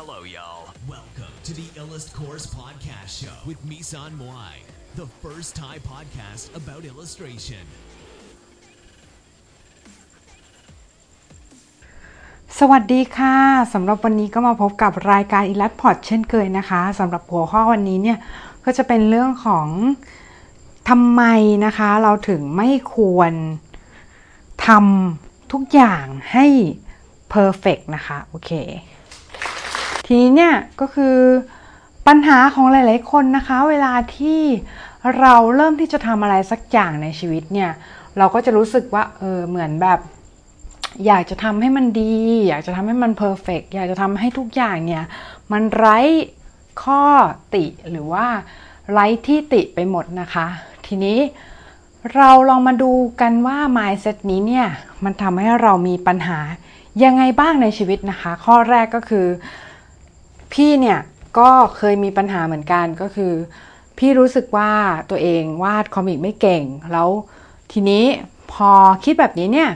Hello, y'all. Welcome to the Illust Course Podcast Show with Misan Moai, the first Thai podcast about illustration. สวัสดีค่ะสำหรับวันนี้ก็มาพบกับรายการ e l a t p o d เช่นเคยนะคะสำหรับหัวข้อวันนี้เนี่ย ก็จะเป็นเรื่องของทำไมนะคะ เราถึงไม่ควรทำทุกอย่างให้ perfect นะคะ โอเค ทีนี้เนี่ยก็คือปัญหาของหลายๆคนนะคะ เวลาที่เราเริ่มที่จะทำอะไรสักอย่างในชีวิตเนี่ย เราก็จะรู้สึกว่าเออเหมือนแบบ อยากจะทำให้มันดี อยากจะทำให้มันเพอร์เฟกอยากจะทำให้ทุกอย่างเนี่ย มันไร้ข้อติหรือว่าไร้ที่ติไปหมดนะคะ ทีนี้เราลองมาดูกันว่า mindset นี้เนี่ย มันทำให้เรามีปัญหายังไงบ้างในชีวิตนะคะ ข้อแรกก็คือ พี่เนี่ยก็เคยมีปัญหาเหมือนกันก็คือ พี่รู้สึกว่าตัวเองวาดคอมิกไม่เก่ง แล้วทีนี้พอคิดแบบนี้เนี่ย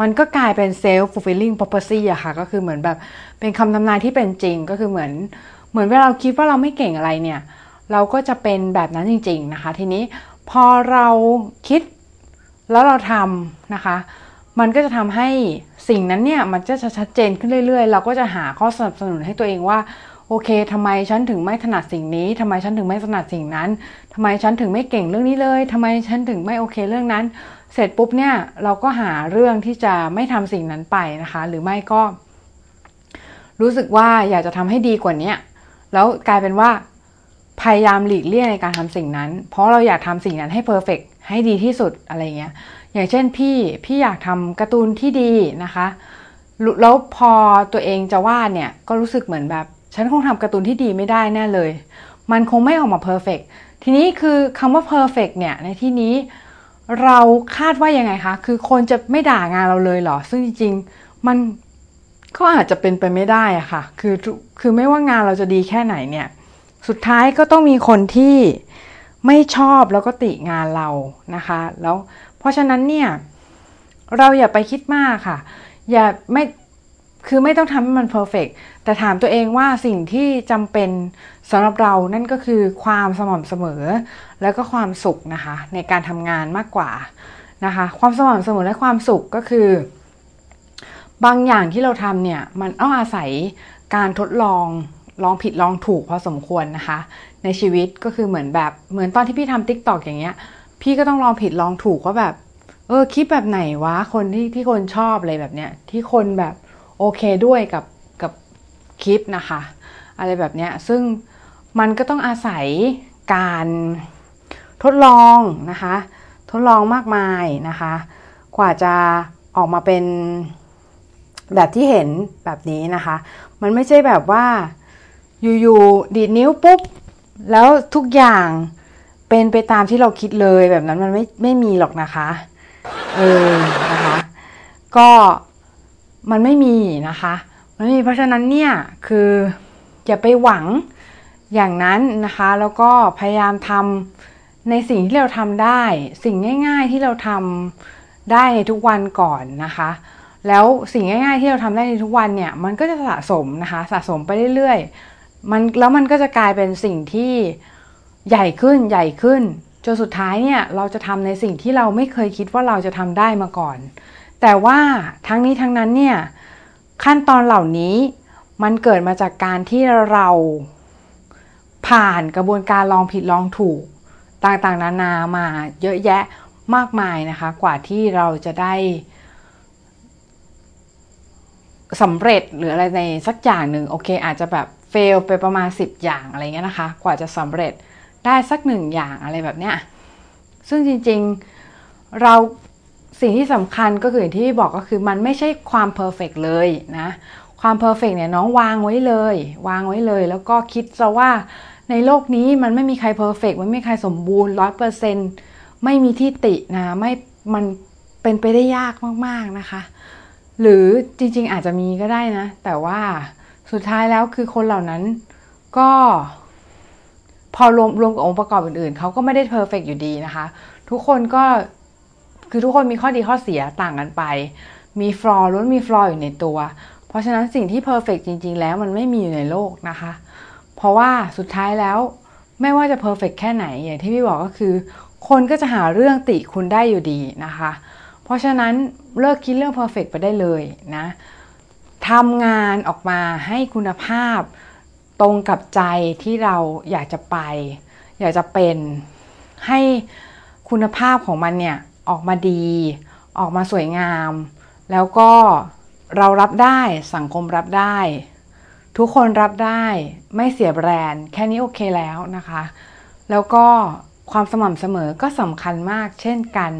มันก็กลายเป็น self fulfilling prophecy อะค่ะ ก็คือเหมือนแบบเป็นคำทำนายที่เป็นจริง ก็คือเหมือนเหมือนเวลาเราคิดว่าเราไม่เก่งอะไรเนี่ย เราก็จะเป็นแบบนั้นจริง ๆนะคะ ทีนี้พอเราคิดแล้วเราทำนะคะ มันก็จะทำให้ สิ่งนั้นเนี่ยมันจะชัดเจนขึ้นเรื่อยๆ เราก็จะหาข้อสนับสนุนให้ตัวเองว่าโอเคทำไมฉันถึงไม่ถนัดสิ่งนี้ทำไมฉันถึงไม่ถนัดสิ่งนั้นทำไมฉันถึงไม่เก่งเรื่องนี้เลยทำไมฉันถึงไม่โอเคเรื่องนั้น เสร็จปุ๊บเนี่ยเราก็หาเรื่องที่จะไม่ทำสิ่งนั้นไปนะคะ หรือไม่ก็ รู้สึกว่าอยากจะทำให้ดีกว่านี้แล้วกลายเป็นว่า พยายามหลีกเลี่ยงในการทำสิ่งนั้น เพราะเราอยากทำสิ่งนั้นให้ perfect ให้ดีที่สุดอะไรเงี้ย อย่างเช่นพี่พี่อยากทำการ์ตูนที่ดีนะคะ แล้วพอตัวเองจะวาดเนี่ยก็รู้สึกเหมือนแบบ ฉันคงทำการ์ตูนที่ดีไม่ได้แน่เลย มันคงไม่ออกมา perfect ทีนี้คือคำว่า perfect เนี่ยในที่นี้เราคาดว่ายังไงคะ คือคนจะไม่ด่างานเราเลยเหรอ ซึ่งจริงๆ มันก็อาจจะเป็นไปไม่ได้อะค่ะ คือ คือไม่ว่างานเราจะดีแค่ไหนเนี่ย สุดท้ายก็ต้องมีคนที่ไม่ชอบแล้วก็ติงานเรานะคะ แล้ว ราะฉะนั้นเนี่ยเราอย่าไปคิดมากค่ะ อย่าไม่คือไม่ต้องทำให้มันเพอร์เฟกแต่ถามตัวเองว่าสิ่งที่จำเป็นสำหรับเรานั่นก็คือความสม่ำเสมอ แล้วก็ความสุขนะคะ ในการทำงานมากกว่านะคะ ความสม่ำเสมอและความสุขก็คือ บางอย่างที่เราทำเนี่ย มันต้องอาศัยการทดลองลองผิดลองถูกพอสมควรนะคะ ในชีวิตก็คือเหมือนแบบเหมือนตอนที่พี่ทำทิกตอกอย่างเงี้ย พี่ก็ต้องลองผิดลองถูกว่าแบบ เออคลิปแบบไหนวะคนที่ที่คนชอบอะไรแบบเนี้ยที่คนแบบโอเคด้วยกับกับคลิปนะคะ อะไรแบบเนี้ยซึ่งมันก็ต้องอาศัยการทดลองนะคะ ทดลองมากมายนะคะ กว่าจะออกมาเป็นแบบที่เห็นแบบนี้นะคะ มันไม่ใช่แบบว่าอยู่ๆดีดนิ้วปุ๊บ แล้วทุกอย่าง เป็นไปตามที่เราคิดเลยแบบนั้นมันไม่ไม่มีหรอกนะคะ เออนะคะ ก็มันไม่มีนะคะมันไม่มีเพราะฉะนั้นเนี่ยคืออย่าไปหวังอย่างนั้นนะคะ แล้วก็พยายามทำในสิ่งที่เราทำได้ สิ่งง่าย ๆที่เราทำได้ในทุกวันก่อนนะคะ แล้วสิ่งง่ายๆที่เราทำได้ในทุกวันเนี่ยมันก็จะสะสมนะคะ สะสมไปเรื่อยๆมันแล้วมันก็จะกลายเป็นสิ่งที่ ใหญ่ขึ้นใหญ่ขึ้นจนสุดท้ายเนี่ยเราจะทำในสิ่งที่เราไม่เคยคิดว่าเราจะทำได้มาก่อน แต่ว่าทั้งนี้ทั้งนั้นเนี่ยขั้นตอนเหล่านี้มันเกิดมาจากการที่เราผ่านกระบวนการลองผิดลองถูกต่างๆนานามาเยอะแยะมากมายนะคะ กว่าที่เราจะได้สำเร็จหรืออะไรในสักอย่างหนึ่งโอเค อาจจะแบบเฟลไปประมาณ 10 อย่างอะไรเงี้ยนะคะ กว่าจะสำเร็จ ได้สักหนึ่งอย่างอะไรแบบเนี้ยซึ่งจริงๆเราสิ่งที่สำคัญก็คือที่บอกก็คือมันไม่ใช่ความ perfect เลยนะความ perfect เนี่ยน้องวางไว้เลย วางไว้เลย แล้วก็คิดซะว่าในโลกนี้มันไม่มีใคร perfect มันไม่มีใครสมบูรณ์ร้อยเปอร์เซ็นไม่มีที่ตินะไม่มันเป็นไปได้ยากมากๆนะคะ หรือจริงๆอาจจะมีก็ได้นะ แต่ว่าสุดท้ายแล้วคือคนเหล่านั้นก็ พอรวมรวมกับองค์ประกอบอื่นๆ เขาก็ไม่ได้ perfect อยู่ดีนะคะ ทุกคนก็คือทุกคนมีข้อดีข้อเสียต่างกันไป มี flaw ล้วนมี flaw อยู่ในตัว เพราะฉะนั้นสิ่งที่ perfect จริง ๆ แล้วมันไม่มีอยู่ในโลกนะคะ เพราะว่าสุดท้ายแล้วไม่ว่าจะ perfect แค่ไหนอย่างที่พี่บอกก็คือ คนก็จะหาเรื่องติคุณได้อยู่ดีนะคะ เพราะฉะนั้นเลิกคิดเรื่อง perfect ไปได้เลยนะทำงานออกมาให้คุณภาพ ตรงกับใจที่เราอยากจะไป อยากจะเป็นให้คุณภาพของมันเนี่ยออกมาดี ออกมาสวยงาม แล้วก็เรารับได้สังคมรับได้ ทุกคนรับได้ไม่เสียแบรนด์ แค่นี้โอเคแล้วนะคะ แล้วก็ความสม่ำเสมอก็สำคัญมากเช่นกัน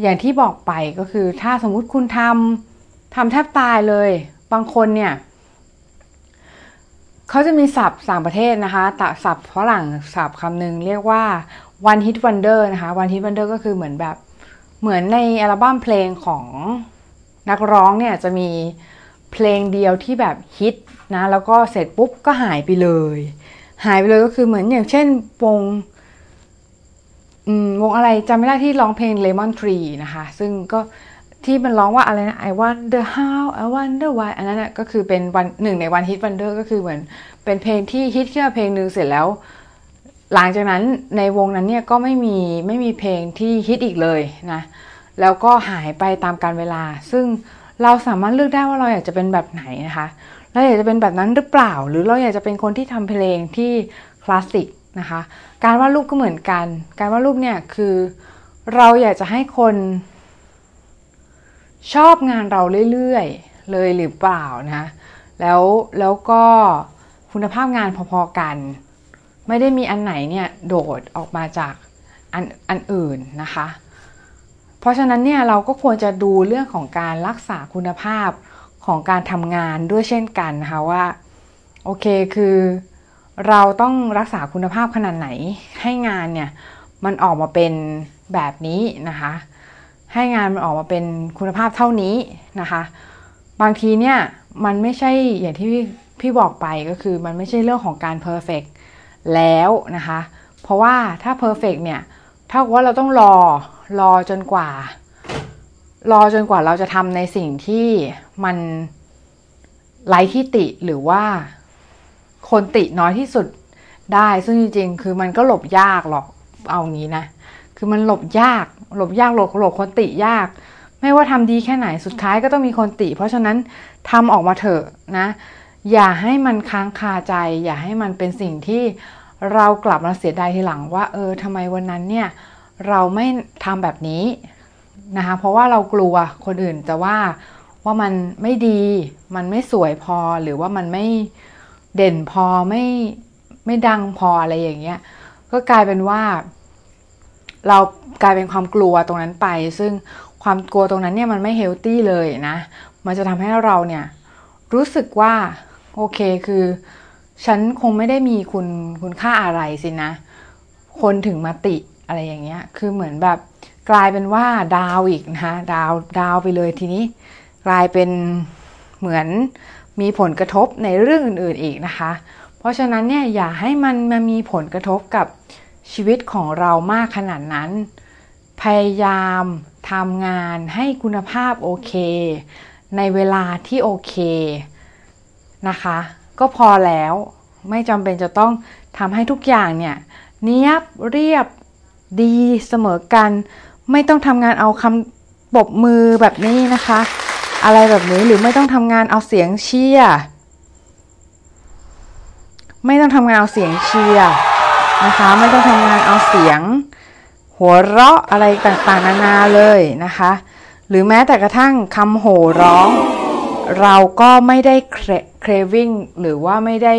อย่างที่บอกไปก็คือถ้าสมมุติคุณทำทำแทบตายเลย บางคนเนี่ย เขาจะมีศัพท์ต่างประเทศนะคะตศัพท์ฝรั่งศัพท์คำหนึ่งเรียกว่า one hit wonder นะคะ one hit wonder ก็คือเหมือนแบบเหมือนในอัลบั้มเพลงของนักร้องเนี่ยจะมีเพลงเดียวที่แบบฮิตนะแล้วก็เสร็จปุ๊บก็หายไปเลย หายไปเลยก็คือเหมือนอย่างเช่นวงวงอะไรจำไม่ได้ที่ร้องเพลง Lemon Tree นะคะ ซึ่งก็ ที่มันร้องว่าอะไรนะ I wonder how I wonder why อันนั้นนะก็คือเป็นวันหนึ่งในวันฮิตวันเดอร์ก็คือเหมือนเป็นเพลงที่ฮิตขึ้นมาเพลงหนึ่งเสร็จแล้ว หลังจากนั้นในวงนั้นเนี่ยก็ไม่มีไม่มีเพลงที่ฮิตอีกเลยนะแล้วก็หายไปตามการเวลา ซึ่งเราสามารถเลือกได้ว่าเราอยากจะเป็นแบบไหนนะคะเราอยากจะเป็นแบบนั้นหรือเปล่า หรือเราอยากจะเป็นคนที่ทำเพลงที่คลาสสิกนะคะ การวาดรูปก็เหมือนกัน การวาดรูปเนี่ยคือเราอยากจะให้คน ชอบงานเราเรื่อยๆ เลยหรือเปล่านะแล้วแล้วก็คุณภาพงานพอๆกัน ไม่ได้มีอันไหนเนี่ยโดดออกมาจากอันอันอื่นนะคะ เพราะฉะนั้นเนี่ยเราก็ควรจะดูเรื่องของการรักษาคุณภาพของการทำงานด้วยเช่นกันนะคะว่าโอเคคือเราต้องรักษาคุณภาพขนาดไหนให้งานเนี่ยมันออกมาเป็นแบบนี้นะคะ ให้งานมันออกมาเป็นคุณภาพเท่านี้นะคะ บางทีเนี่ยมันไม่ใช่อย่างที่พี่บอกไปก็คือมันไม่ใช่เรื่องของการเพอร์เฟกแล้วนะคะ เพราะว่าถ้าเพอร์เฟกเนี่ยเท่ากับว่าเราต้องรอรอจนกว่า รอจนกว่าเราจะทำในสิ่งที่มันไร้ที่ติหรือว่าคนติน้อยที่สุดได้ ซึ่งจริงๆ คือมันก็หลบยากหรอกเอางี้นะ คือมันหลบยาก หลบยากหลบหลบคนติยาก ไม่ว่าทำดีแค่ไหนสุดท้ายก็ต้องมีคนติ เพราะฉะนั้นทำออกมาเถอะนะ อย่าให้มันค้างคาใจ อย่าให้มันเป็นสิ่งที่เรากลับมาเสียดายทีหลังว่า เออทำไมวันนั้นเนี่ย เราไม่ทำแบบนี้นะคะเพราะว่าเรากลัวคนอื่นจะว่าว่ามันไม่ดี มันไม่สวยพอหรือว่ามันไม่เด่นพอไม่ไม่ดังพออะไรอย่างเงี้ย ก็กลายเป็นว่า เรากลายเป็นความกลัวตรงนั้นไป ซึ่งความกลัวตรงนั้นเนี่ยมันไม่เฮลตี้เลยนะ มันจะทำให้เราเนี่ยรู้สึกว่าโอเคคือ ฉันคงไม่ได้มีคุณคุณค่าอะไรสินะ คนถึงมาติอะไรอย่างเงี้ย คือเหมือนแบบกลายเป็นว่าดาวอีกนะคะดาวดาวไปเลยทีนี้ กลายเป็นเหมือนมีผลกระทบในเรื่องอื่นๆอีกนะคะ เพราะฉะนั้นเนี่ยอย่าให้มันมามีผลกระทบกับ ชีวิตของเรามากขนาดนั้น พยายามทำงานให้คุณภาพโอเค ในเวลาที่โอเคนะคะ ก็พอแล้วไม่จำเป็นจะต้องทำให้ทุกอย่างเนี่ยเนียบเรียบดีเสมอกัน ไม่ต้องทำงานเอาคำปบมือแบบนี้นะคะ อะไรแบบนี้หรือไม่ต้องทำงานเอาเสียงเชียร์ไม่ต้องทำงานเอาเสียงเชียร์ นะคะ ไม่ต้องทำงานเอาเสียง หัวเราะอะไรต่างๆนานาเลยนะคะ หรือแม้แต่กระทั่งคำโห่ร้อง เราก็ไม่ได้เครวิ่งหรือว่าไม่ได้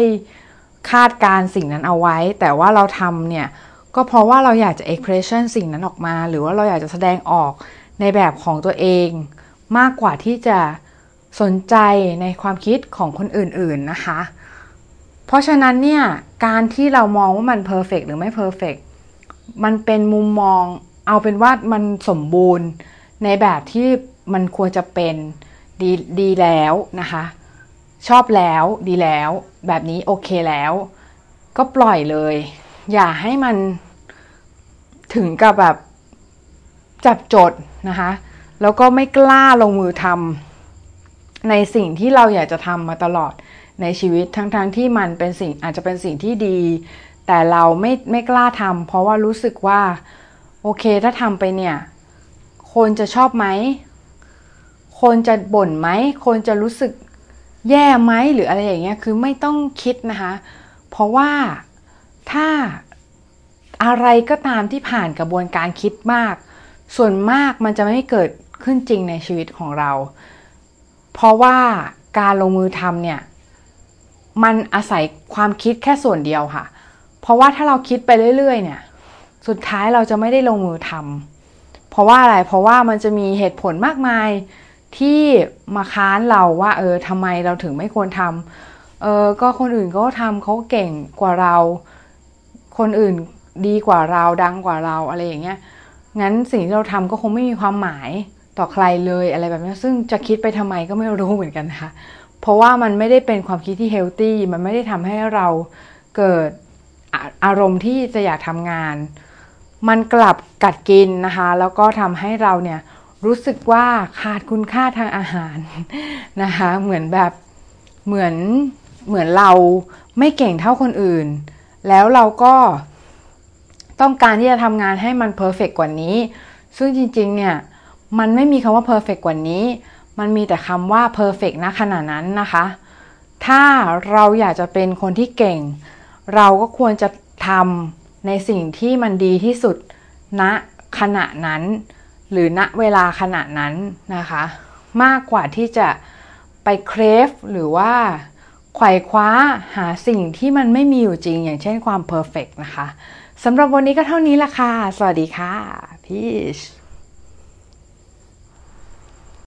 คาดการสิ่งนั้นเอาไว้ แต่ว่าเราทำเนี่ย ก็เพราะว่าเราอยากจะ expression สิ่งนั้นออกมา หรือว่าเราอยากจะแสดงออกในแบบของตัวเอง มากกว่าที่จะสนใจในความคิดของคนอื่นๆนะคะ เพราะฉะนั้นเนี่ยการที่เรามองว่ามัน perfect หรือไม่ perfect มันเป็นมุมมองเอาเป็นว่ามันสมบูรณ์ในแบบที่มันควรจะเป็นดีดีแล้วนะคะ ชอบแล้วดีแล้ว แบบนี้โอเคแล้ว ก็ปล่อยเลย อย่าให้มันถึงกับแบบจับจดนะคะ แล้วก็ไม่กล้าลงมือทำในสิ่งที่เราอยากจะทำมาตลอด ในชีวิตทั้งๆทที่มันเป็นสิ่งอาจจะเป็นสิ่งที่ดี แต่เราไม่ไม่กล้าทำเพราะว่ารู้สึกว่า โอเคถ้าทำไปเนี่ย คนจะชอบไหม คนจะบ่นไหม คนจะรู้สึกแย่ไหมหรืออะไรอย่างเงี้ยคือไม่ต้องคิดนะคะ เพราะว่าถ้าอะไรก็ตามที่ผ่านกระบวนการคิดมาก ส่วนมากมันจะไม่เกิดขึ้นจริงในชีวิตของเรา เพราะว่าการลงมือทำเนี่ย มันอาศัยความคิดแค่ส่วนเดียวค่ะ เพราะว่าถ้าเราคิดไปเรื่อย ๆ เนี่ย สุดท้ายเราจะไม่ได้ลงมือทำเพราะว่าอะไร เพราะว่ามันจะมีเหตุผลมากมายที่มาค้านเราว่าเออทำไมเราถึงไม่ควรทำเออก็คนอื่นเขาทำเขาเก่งกว่าเรา คนอื่นดีกว่าเราดังกว่าเราอะไรอย่างเงี้ย งั้นสิ่งที่เราทำก็คงไม่มีความหมายต่อใครเลยอะไรแบบนี้ซึ่งจะคิดไปทำไมก็ไม่รู้เหมือนกันนะคะ เพราะว่ามันไม่ได้เป็นความคิดที่เฮลตี้มันไม่ได้ทำให้เราเกิดอารมณ์ที่จะอยากทำงาน มันกลับกัดกินนะคะ แล้วก็ทำให้เราเนี่ยรู้สึกว่าขาดคุณค่าทางอาหารนะคะ เหมือนแบบเหมือนเหมือนเราไม่เก่งเท่าคนอื่น แล้วเราก็ต้องการที่จะทำงานให้มัน perfect กว่านี้ ซึ่งจริงๆเนี่ยมันไม่มีคำว่า perfect กว่านี้ มันมีแต่คำว่า perfect ณขณะนั้นนะคะ ถ้าเราอยากจะเป็นคนที่เก่ง เราก็ควรจะทำในสิ่งที่มันดีที่สุดณขณะนั้น หรือณเวลาขณะนั้นนะคะ มากกว่าที่จะไปเครฟหรือว่าไขว่คว้าหาสิ่งที่มันไม่มีอยู่จริง อย่างเช่นความเพอร์เฟกนะคะสำหรับวันนี้ก็เท่านี้ละค่ะ สวัสดีค่ะพีช